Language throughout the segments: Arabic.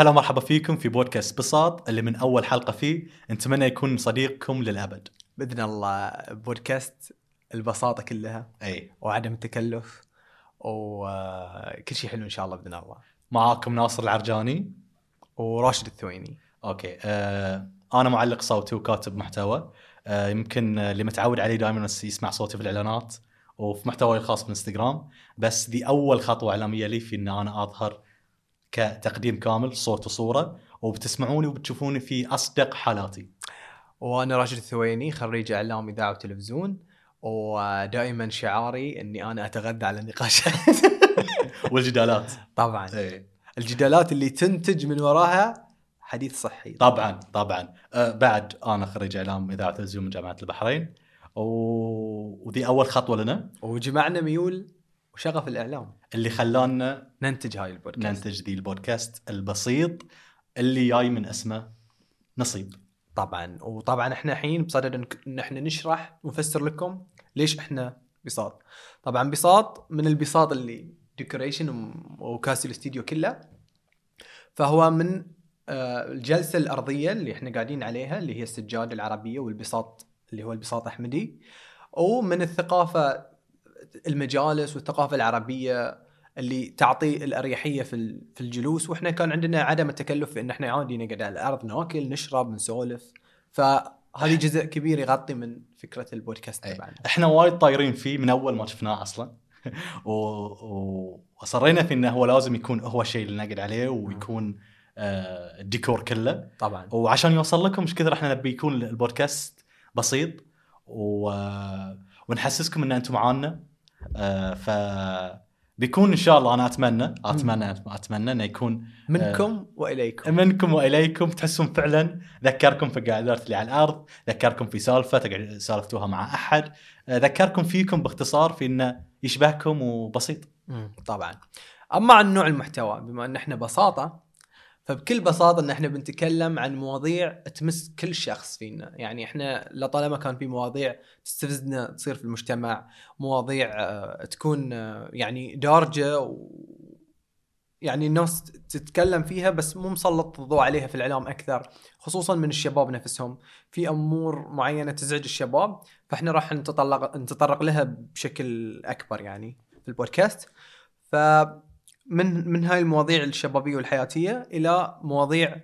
يا هلا مرحبا فيكم في بودكاست بساط اللي من أول حلقة فيه. نتمنى يكون صديقكم للأبد. بإذن الله بودكاست البساطة كلها إي. وعدم التكلف وكل شيء حلو إن شاء الله بإذن الله. معاكم ناصر العرجاني. وراشد الثويني. أوكي. آه أنا معلق صوتي وكاتب محتوى. آه يمكن اللي متعود عليه دائما يسمع صوتي في الإعلانات وفي محتواي الخاص بالإنستغرام. بس دي أول خطوة إعلامية لي في ان أنا أظهر كتقديم كامل صوت وصورة وبتسمعوني وبتشوفوني في أصدق حالاتي. وأنا راشد الثويني خريج إعلام إذاعة وتلفزيون ودائما شعاري إني أنا أتغذى على النقاشات. والجدالات. طبعا. اي الجدالات اللي تنتج من وراها حديث صحي. طبعا طبعا. آه بعد أنا خريج إعلام إذاعة وتلفزيون من جامعة البحرين و... ودي أول خطوة لنا. وجمعنا ميول وشغف الإعلام. اللي خلانا ننتج هاي البودكاست. ننتج ذي البودكاست البسيط اللي جاي من اسمه نصيب. طبعا. وطبعا إحنا الحين بصدد ان إحنا نشرح ونفسر لكم ليش إحنا بساط. طبعا بساط من البساط اللي decoration وكاسي الاستديو كله. فهو من آه، الجلسة الأرضية اللي إحنا قاعدين عليها اللي هي السجاده العربية والبساط اللي هو البساط أحمدي. ومن الثقافة المجالس والثقافة العربية اللي تعطي الأريحية في في الجلوس. وإحنا كان عندنا عدم التكلف في إن إحنا عادي نقعد على الأرض ناكل نشرب نسولف. فهذه جزء كبير يغطي من فكرة البودكاست أي. تبعنا. إحنا وايد طايرين فيه من أول ما شفناه أصلا. و... و... وصرينا في إنه هو لازم يكون هو الشيء اللي نقعد عليه ويكون آه الديكور كله. طبعا. وعشان يوصل لكم إيش كثر إحنا نبي يكون البودكاست بسيط. و... ونحسسكم إن أنتم معانا آه ف بيكون إن شاء الله أنا أتمنى أتمنى أتمنى إنه يكون منكم وإليكم. منكم وإليكم تحسون فعلا ذكركم في القعدات اللي على الأرض، ذكركم في سالفة سالفتوها مع أحد، آه، ذكركم فيكم باختصار في إنه يشبهكم وبسيط. طبعا. أما عن نوع المحتوى بما إن إحنا بساطة فبكل بساطة إن إحنا بنتكلم عن مواضيع تمس كل شخص فينا. يعني إحنا لطالما كان في مواضيع تستفزنا تصير في المجتمع مواضيع آه، تكون آه، يعني دارجة و يعني الناس تتكلم فيها بس مو مسلط الضوء عليها في الإعلام أكثر خصوصا من الشباب نفسهم. في أمور معينة تزعج الشباب فإحنا راح نتطرق نتطرق لها بشكل أكبر يعني في البودكاست. فمن من هاي المواضيع الشبابية والحياتية إلى مواضيع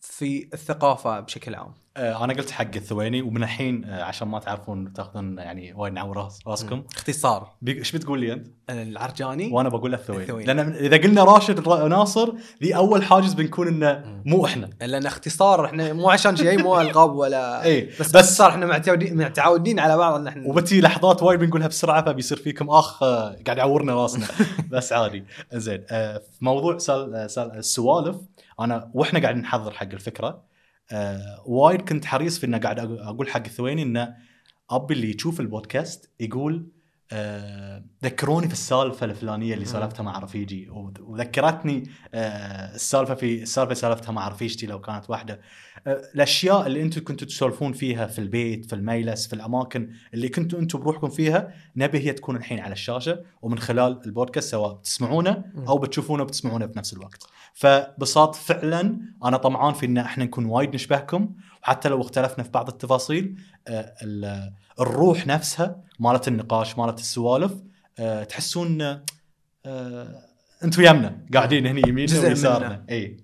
في الثقافة بشكل عام. أنا قلت حق الثويني ومن الحين آه، عشان ما تعرفون تاخذون يعني وايد نعور راس راسكم. اختصار. إيش بتقول لي أنت؟ العرجاني. وأنا بقول الثويني الثويني. لأن إذا قلنا راشد را- ناصر ذي أول حاجز بنكون إنه مو إحنا. لأن اختصار إحنا مو عشان شيء مو القاب ولا اي بس بس باختصار إحنا معتودين متعودين على بعض إن إحنا وبتي لحظات وايد بنقولها بسرعة فبيصير فيكم آخ آه، قاعد يعورنا راسنا. بس عادي. زين آه، في موضوع سال آه، سال السوالف انا وإحنا قاعدين نحضر حق الفكرة. آه، وايد كنت حريص في انه قاعد أقول حق الثويني انه أبي اللي يشوف البودكاست يقول آه، ذكروني في السالفة الفلانية اللي. سالفتها مع رفيجي. وذ- وذكرتني آه، السالفة في السالفة سالفتها مع رفيجتي لو كانت واحدة. آه، الأشياء اللي أنتم كنتوا تسولفون فيها في البيت في الميلس في الأماكن اللي كنتوا أنتم بروحكم فيها نبي هي تكون الحين على الشاشة. ومن خلال البودكاست سواء بتسمعونه أو بتشوفونه وبتسمعونه بنفس الوقت. فبساط فعلا أنا طمعان في إن إحنا نكون وايد نشبهكم وحتى لو اختلفنا في بعض التفاصيل آه، ال- الروح نفسها مالت النقاش مالت السوالف آه، تحسون آه، أنتم يمنا قاعدين هني يميننا ويسارنا. إي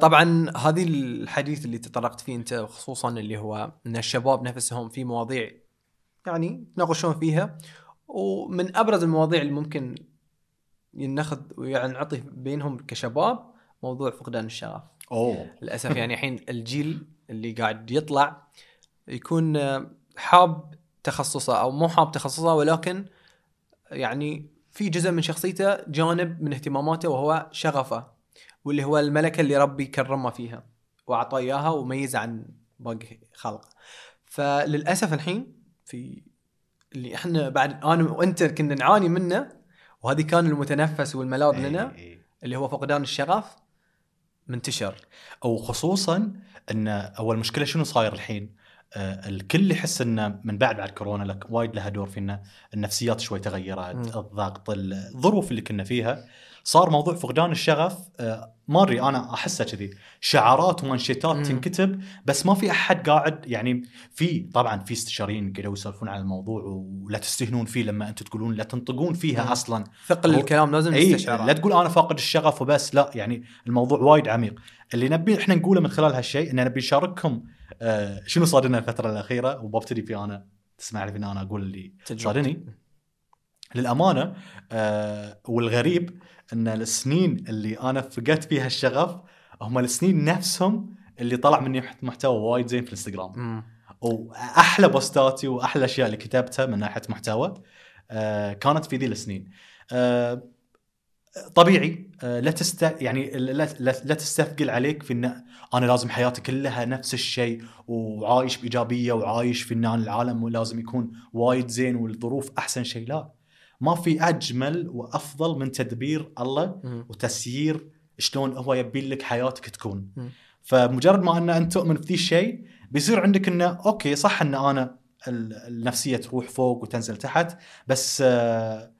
طبعا هذه الحديث اللي تطرقت فيه أنت خصوصا اللي هو إن الشباب نفسهم في مواضيع يعني يتناقشون فيها ومن أبرز المواضيع اللي ممكن ينخذ ويعني نعطي بينهم كشباب موضوع فقدان الشغف. أوه. للأسف يعني الحين الجيل اللي قاعد يطلع يكون حاب تخصصه أو مو حاب تخصصه ولكن يعني في جزء من شخصيته جانب من اهتماماته وهو شغفه واللي هو الملكة اللي ربي كرمه فيها وأعطاه إياها وميزه عن باقي خلقه. فللأسف الحين في اللي إحنا بعد أنا وأنت كنا نعاني منه وهذه كان المتنفس والملاذ لنا إي، إي. اللي هو فقدان الشغف منتشر أو خصوصا إن أول مشكلة شنو صاير الحين؟ آه، الكل يحس انه من بعد بعد كورونا لك وايد لها دور في انه النفسيات شوي. تغيرت الضغط الظروف اللي كنا فيها صار موضوع فقدان الشغف آه، ما أدري أنا أحسه كذي شعارات ومنشيتات مم. تنكتب بس ما في أحد قاعد يعني في طبعا في استشاريين قاعدوا يسولفون على الموضوع ولا تستهنون فيه لما أنتم تقولون لا تنطقون فيها مم. أصلا ثقل الكلام لازم إي لا تقول أنا فاقد الشغف وبس لا يعني الموضوع وايد عميق اللي نبي إحنا نقوله من خلال هالشيء إن نبي نشارككم آه شنو صادنا الفترة الأخيرة؟ وببتدي في أنا تسمع لي في أنا أقول اللي. صادني للأمانة آه والغريب إن السنين اللي أنا فقدت فيها الشغف هم السنين نفسهم اللي طلع مني محتوى وايد زين في الإنستغرام. وأحلى بوستاتي وأحلى الاشياء اللي كتبتها من ناحية محتوى آه، كانت في ذي السنين. آه، طبيعي آه، لا تست يعني لا, لا, تستثقل عليك في إن أنا لازم حياتي كلها نفس الشيء وعايش بإيجابية وعايش في إن العالم لازم يكون وايد زين والظروف أحسن شيء لا ما في أجمل وأفضل من تدبير الله. وتسيير شلون هو يبي لك حياتك تكون. فمجرد ما أن أنت تؤمن في ذي الشيء بيصير عندك انه okay صح إن أنا ال- النفسية تروح فوق وتنزل تحت بس آه،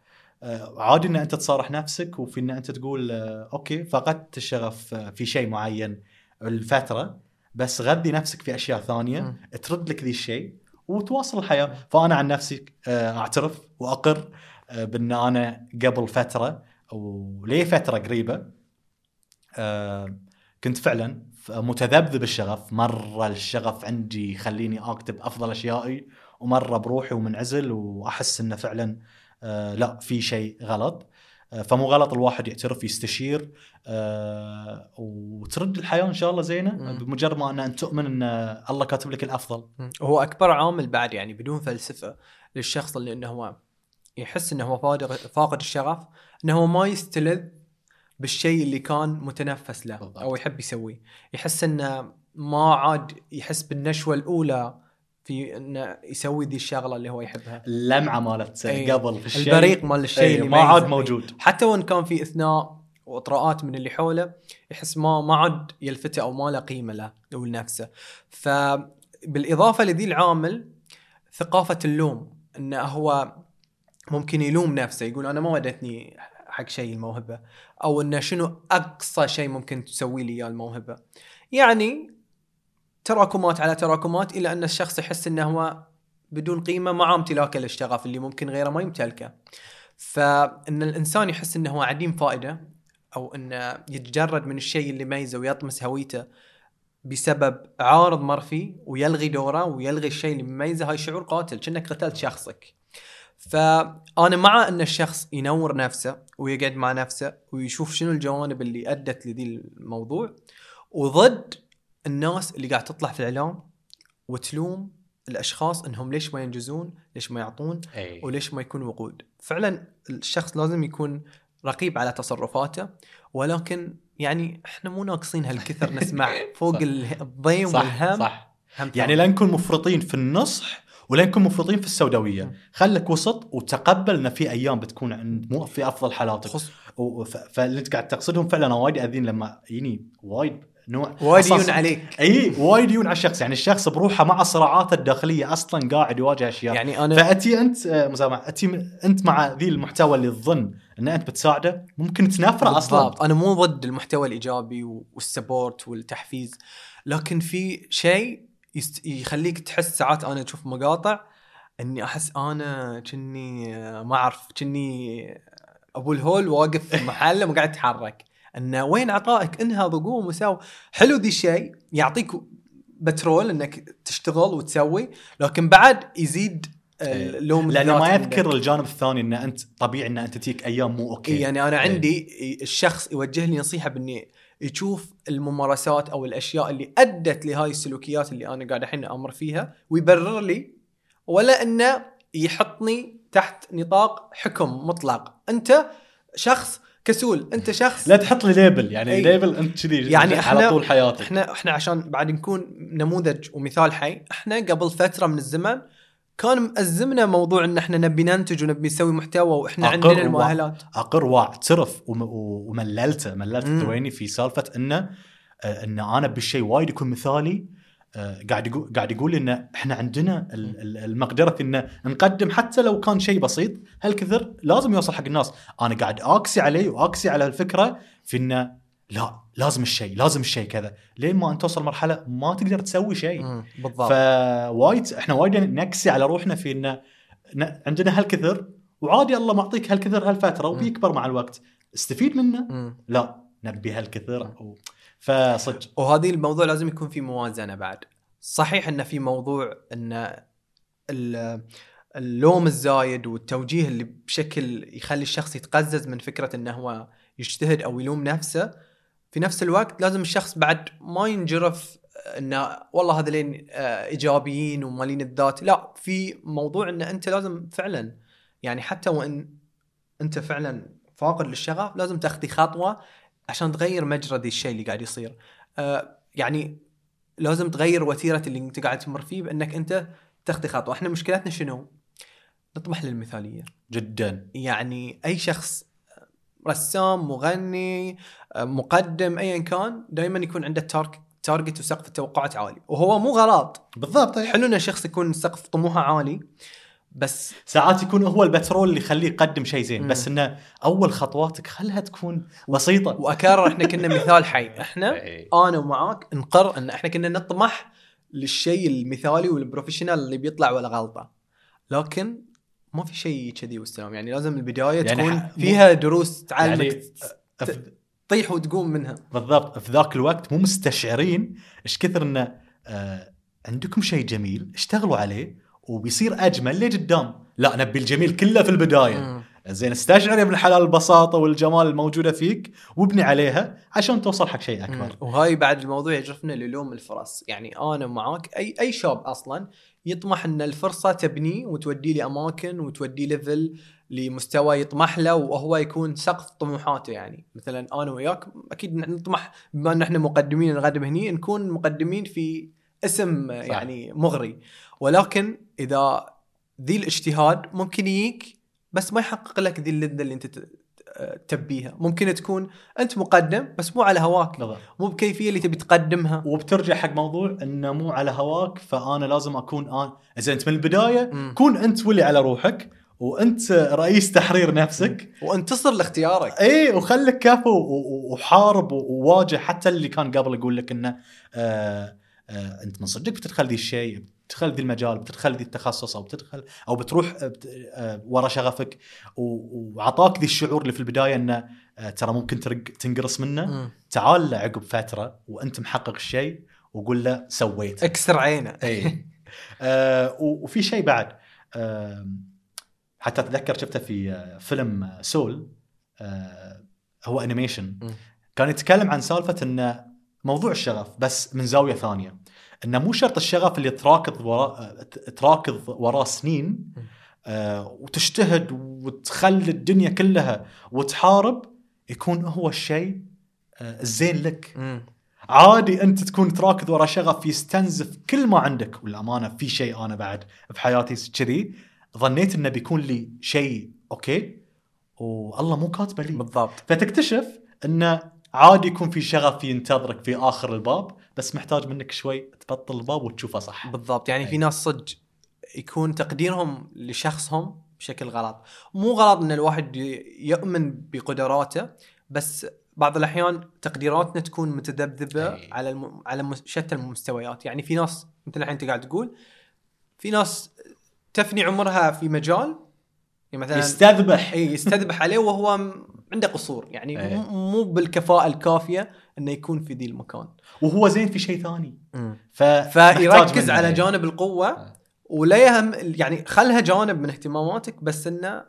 عادي إن أنت تصارح نفسك وفي إن أنت تقول آه، okay فقدت الشغف آه، في شيء معين الفترة بس غذي نفسك في أشياء ثانية مم. ترد لك ذي الشيء وتواصل الحياة فأنا عن نفسي آه، أعترف وأقر آه، بأن أنا قبل فترة وليه فترة قريبة آه، كنت فعلا متذبذب الشغف مرة الشغف عندي يخليني أكتب أفضل أشيائي ومرة بروحي ومنعزل وأحس إنه فعلا آه، لا في شيء غلط آه، فمو غلط الواحد يعترف يستشير آه، وترد الحياة إن شاء الله زينة مم. بمجرد ما ان تؤمن إن الله كاتب لك الأفضل مم. هو أكبر عامل بعد يعني بدون فلسفة للشخص اللي إنه هو يحس إنه هو فاقد فاقد الشغف إنه هو ما يستلذ بالشيء اللي كان متنفس له بالضبط. أو يحب يسويه يحس إنه ما عاد يحس بالنشوة الأولى في إنه يسوي ذي الشغلة اللي هو يحبها. اللمعة مالت أي. قبل في الشيء. البريق مال الشيء أي، اللي ما عاد. موجود. حتى وإن كان في إثناء وإطراءات من اللي حوله يحس ما ما عاد يلفته أو ما له قيمة له أو لنفسه. فبالاضافه لذي العامل ثقافة اللوم. إنه هو ممكن يلوم نفسه يقول أنا ما ودتني حق شيء الموهبة أو إنه شنو أقصى شيء ممكن تسوي لي إياه الموهبة. يعني تراكمات على تراكمات إلى أن الشخص يحس إنه هو بدون قيمة مع امتلاكه للشغف اللي ممكن غيره ما يمتلكه. فإن الإنسان يحس إنه هو عديم فائدة أو إنه يتجرد من الشيء اللي يميزه ويطمس هويته بسبب عارض مر فيه ويلغي دوره ويلغي الشيء اللي مميزه هاي شعور قاتل كأنك قتلت شخصك. فأنا مع إن الشخص ينور نفسه ويقعد مع نفسه ويشوف شنو الجوانب اللي أدت لذي الموضوع وضد الناس اللي قاعد تطلع في الإعلام وتلوم الأشخاص إنهم ليش ما ينجزون ليش ما يعطون أي. وليش ما يكون وقود فعلا الشخص لازم يكون رقيب على تصرفاته ولكن يعني إحنا مو ناقصين هالكثر نسمع فوق صح. ال- الضيم صح والهم صح هم يعني لا نكون مفرطين في النصح ولا نكون مفرطين في السوداوية. خلك وسط وتقبل إن في أيام بتكون عند مو في أفضل حالاتك خص... فاللي أنت قاعد تقصدهم فعلا أنا وايد أذين لما يجيني وايد نوع وايد يجون عليك. إي وايد يجون على الشخص. يعني الشخص بروحه مع صراعاته الداخلية أصلا قاعد يواجه أشياء. يعني أنا فأتي أنت آه، مسامح أتي أنت مع ذي المحتوى اللي تظن إن أنت بتساعده ممكن تنفره أصلا. أنا مو ضد المحتوى الإيجابي وال support والتحفيز لكن في شيء يست... يخليك تحس ساعات أنا أشوف مقاطع إني أحس أنا كني آه، ما أعرف كني أبو الهول واقف في محله وقاعد أتحرك. انه وين عطائك انهض وقوم وساو حلو ذي الشيء يعطيك بترول إنك تشتغل وتسوي لكن بعد يزيد إيه. اللوم لأنه الذات ما عندك. يذكر الجانب الثاني إن أنت طبيعي إن أنت تجيك أيام مو okay إيه يعني أنا إيه. عندي الشخص يوجه لي نصيحة بإني يشوف الممارسات أو الأشياء اللي أدت لهاي السلوكيات اللي أنا قاعد الحين أمر فيها ويبرر لي ولا إنه يحطني تحت نطاق حكم مطلق أنت شخص كسول انت شخص لا تحط لي label يعني إيه. label انت كذي يعني على إحنا- طول حياتك إحنا إحنا عشان بعد نكون نموذج ومثال حي إحنا قبل فترة من الزمن كان مأزمنا موضوع إن إحنا نبي ننتج ونبي نسوي محتوى وإحنا عندنا المؤهلات أقر واعترف ومللته مللت. الثويني في سالفة إنه آه، إن أنا بالشيء وايد يكون مثالي قاعد يقول قاعد يقول إن إحنا عندنا ال- ال- المقدرة إن نقدم حتى لو كان شيء بسيط. هالكثر لازم يوصل حق الناس. أنا قاعد اقسي عليه واقسي على الفكرة في انه لا لازم الشيء لازم الشيء كذا. لين ما أنت توصل مرحلة ما تقدر تسوي شيء. بالضبط. فوايد إحنا وايد نقسي على روحنا في انه ن- عندنا هالكثر وعادي الله معطيك هالكثر هالفترة وبيكبر مع الوقت. استفيد منه. لا نبي هالكثر و... فصدق. وهذه الموضوع لازم يكون في موازنة بعد. صحيح انه في موضوع إن ال- اللوم الزايد والتوجيه اللي بشكل يخلي الشخص يتقزز من فكرة إنه هو يجتهد أو يلوم نفسه في نفس الوقت لازم الشخص بعد ما ينجرف إنه والله هذولين آه، إيجابيين ومالين الذات. لا في موضوع إن أنت لازم فعلا يعني حتى وإن أنت فعلا فاقد للشغف لازم تاخذي خطوة عشان تغير مجرى ذي الشيء اللي قاعد يصير. آه يعني لازم تغير وتيرة اللي انت قاعد تمر فيه بأنك انت تاخذي خطوة. إحنا مشكلتنا شنو؟ نطمح للمثالية. جدا. يعني أي شخص رسام مغني آه، مقدم ايا كان دائما يكون عنده تارك تارجت وسقف التوقعات عالي. وهو مو غلط. بالضبط حلو إن الشخص يكون سقف طموحه عالي. بس ساعات يكون هو البترول اللي يخليه يقدم شيء زين. بس إنه أول خطواتك خلها تكون بسيطة. وأكرر إحنا كنا مثال حي. إحنا إيه. أنا ومعاك نقر إن إحنا كنا نطمح للشيء المثالي والبروفيشنال اللي بيطلع ولا غلطة. لكن ما في شيء كذي والسلام يعني لازم البداية يعني تكون فيها دروس تعلمك يعني ت- تطيح وتقوم منها. بالضبط. في ذاك الوقت مو مستشعرين إيش كثر انه آه عندكم شيء جميل اشتغلوا عليه وبيصير أجمل لقدام. لا نبي الجميل كله في البداية. زين استشعر يا ابن الحلال البساطة والجمال الموجودة فيك وابني عليها عشان توصل حق شيء أكبر. وهاي بعد الموضوع يجرفنا للوم الفرص يعني أنا معاك أي أي شاب أصلا يطمح إن الفرصة تبنيه وتوديه لاماكن وتوديه ليفل لمستوى يطمح له وهو يكون سقف طموحاته يعني. مثلا أنا وياك أكيد نطمح بما إن إحنا مقدمين نقدم هني نكون مقدمين في اسم يعني مغري. ولكن إذا ذي الاجتهاد ممكن يجيك بس ما يحقق لك ذي اللذة اللي أنت تبيها. ممكن تكون أنت مقدم بس مو على هواك. بالضبط. مو بكيفية اللي تبي تقدمها. وبترجع حق موضوع إنه مو على هواك فأنا لازم أكون أنا زين أنت من البداية مم. كون أنت ولي على روحك وأنت رئيس تحرير نفسك. وانتصر لاختيارك. إي وخليك كفو وحارب وواجه حتى اللي كان قبل يقول لك إنه آه آه أنت من صدق بتدخل ذي الشيء. بتدخل ذي المجال بتدخل ذي التخصص أو بتدخل أو بتروح آه، آه، ورا شغفك وعطاك ذي الشعور اللي في البداية إنه آه، ترى ممكن تنقرص منه. تعال له عقب فترة وأنت محقق الشيء وقول له سويت. اكسر عينه. اي آه وفي شيء بعد. آه حتى أتذكر شفته في فيلم سول آه هو انيميشن. كان يتكلم عن سالفة إنه موضوع الشغف بس من زاوية ثانية. إنه مو شرط الشغف اللي تراكض وراه تراكض وراه سنين آه وتجتهد وتخلي الدنيا كلها وتحارب يكون هو الشيء آه الزين لك. مم. عادي أنت تكون تراكض ورا شغف يستنزف كل ما عندك. والأمانة في شيء أنا بعد بحياتي كذي ظنيت إنه بيكون لي شيء أوكي؟ والله مو كاتبة لي. بالضبط. فتكتشف انه عادي يكون في شغف ينتظرك في آخر الباب بس محتاج منك شوي تبطل الباب وتشوفه صح بالضبط يعني في أي. ناس صدق يكون تقديرهم لشخصهم بشكل غلط مو غلط إن الواحد يؤمن بقدراته بس بعض الأحيان تقديراتنا تكون متذبذبة أي. على الم... على شتى المستويات يعني في ناس مثل الحين انت قاعد تقول في ناس تفني عمرها في مجال مثلا يستذبح اي يستذبح عليه وهو عنده قصور يعني. م- مو بالكفاءة الكافية إنه يكون في ذي المكان وهو زين في شيء ثاني ف... فيركز على منه. جانب القوة آه. ولا يهم يعني خلها جانب من اهتماماتك بس إنه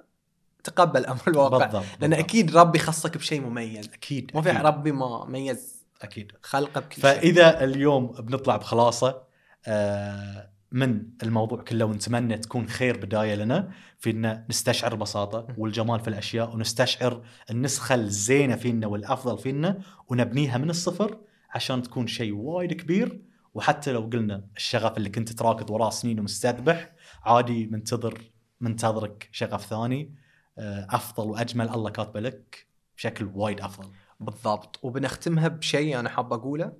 تقبل أمر الواقع بالضبط لأن بالضبط. أكيد ربي خصك بشيء مميز أكيد ما في. ربي ما ميز أكيد خلقه بكل شيء فإذا اليوم بنطلع بخلاصة آه، من الموضوع كله ونتمنى تكون خير بداية لنا في ان نستشعر البساطه والجمال في الأشياء ونستشعر النسخة الزينة فينا والأفضل فينا ونبنيها من الصفر عشان تكون شيء وايد كبير. وحتى لو قلنا الشغف اللي كنت تراكض وراه سنين ومستذبح عادي منتظر منتظرك شغف ثاني. آه، أفضل وأجمل الله كاتبه لك بشكل وايد أفضل. بالضبط. وبنختمها بشيء أنا حاب أقوله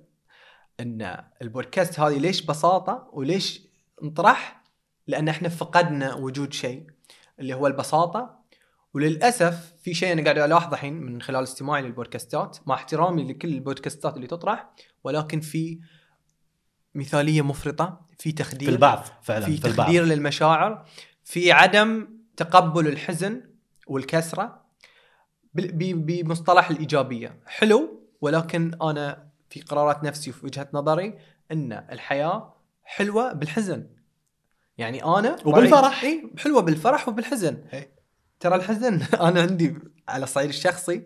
إن البودكاست هذه ليش بساطة وليش انطرح لأن إحنا فقدنا وجود شيء اللي هو البساطة. وللأسف في شيء أنا قاعد ألاحظه الحين من خلال استماعي للبودكاستات مع احترامي لكل البودكاستات اللي تطرح ولكن في مثالية مفرطة في تخدير في البعض فعلا في في البعض. تخدير للمشاعر في عدم تقبل الحزن والكسرة بمصطلح الإيجابية. حلو ولكن أنا في قرارات نفسي وفي وجهة نظري إن الحياة حلوة بالحزن. يعني أنا وبالفرح. إي حلوة بالفرح وبالحزن. إي. ترى الحزن أنا عندي على الصعيد الشخصي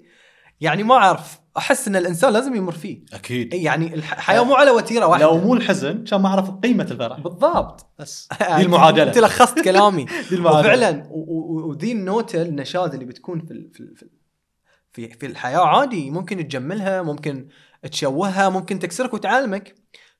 يعني ما أعرف أحس إن الإنسان لازم يمر فيه. أكيد. يعني الح- الحياة مو على وتيرة واحدة. لو مو الحزن كان ما أعرف قيمة الفرح. بالضبط. بس. دي المعادلة. أنت لخصت كلامي. دي المعادلة. وفعلا وذي النوتة النشاز اللي بتكون في في في في الحياة عادي. ممكن تجملها ممكن تشوهها ممكن تكسرك وتعلمك.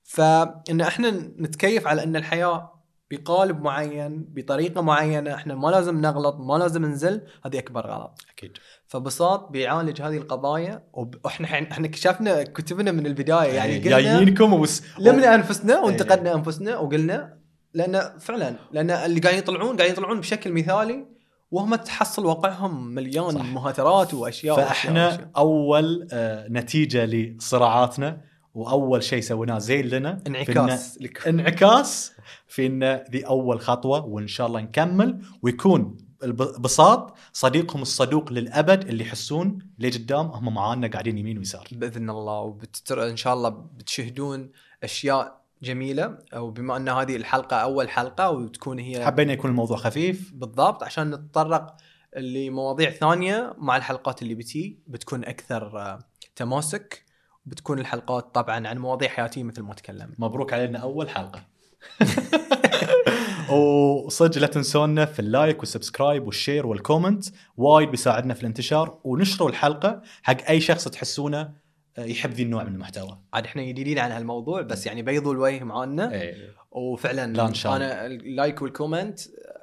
فإن إحنا نتكيف على إن الحياة بقالب معين بطريقة معينة إحنا ما لازم نغلط ما لازم ننزل هذه أكبر غلط أكيد فبساط بيعالج هذه القضايا وإحنا إحنا كشفنا كتبنا من البداية يعني إيه، قلنا جايينكم لمنا أنفسنا إيه. وانتقدنا أنفسنا وقلنا لأن فعلا لأن اللي قاعدين يطلعون قاعدين يطلعون بشكل مثالي وهم تحصل واقعهم مليان صح. مهاترات وأشياء وأشياء فاحنا وأشياء. أول آه، نتيجة لصراعاتنا وأول شيء سويناه زين لنا انعكاس. لك إن- انعكاس في ان ذي أول خطوة وإن شاء الله نكمل. ويكون البساط صديقهم الصدوق للأبد اللي يحسون لقدام هم معانا قاعدين يمين ويسار. بإذن الله. وبتتر إن شاء الله بتشهدون أشياء جميلة. وبما أن هذه الحلقة أول حلقة وتكون هي حبينا يكون الموضوع خفيف. بالضبط عشان نتطرق لمواضيع ثانية مع الحلقات اللي بتي بتكون أكثر آه، تماسك. بتكون الحلقات طبعا عن مواضيع حياتية مثل ما تكلمنا. مبروك علينا أول حلقة. وصدق لا تنسونا في اللايك والسبسكرايب والشير والكومنت وايد بيساعدنا في الانتشار. ونشروا الحلقة حق أي شخص تحسونه يحب ذي النوع من المحتوى. عاد إحنا جديدين عن هالموضوع بس يعني بيضوا الوجه معانا. إيه. وفعلا لا إن شاء الله. أنا ال like وال comment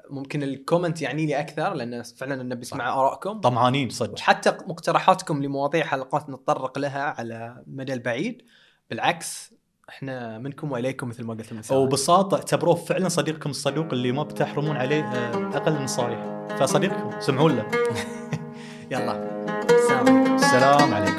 ممكن ال comment يعني لي أكثر لأن فعلا انه بيسمع آرائكم. طمعانين صدق. وحتى مقترحاتكم لمواضيع حلقات نتطرق لها على المدى البعيد. بالعكس إحنا منكم وإليكم مثل ما قلت من ساعة. وببساطة اعتبروه فعلا صديقكم الصدوق اللي ما بتحرمون عليه آه، أقل نصايح. فصديقكم سمعوا له يلا. عليكم. السلام عليكم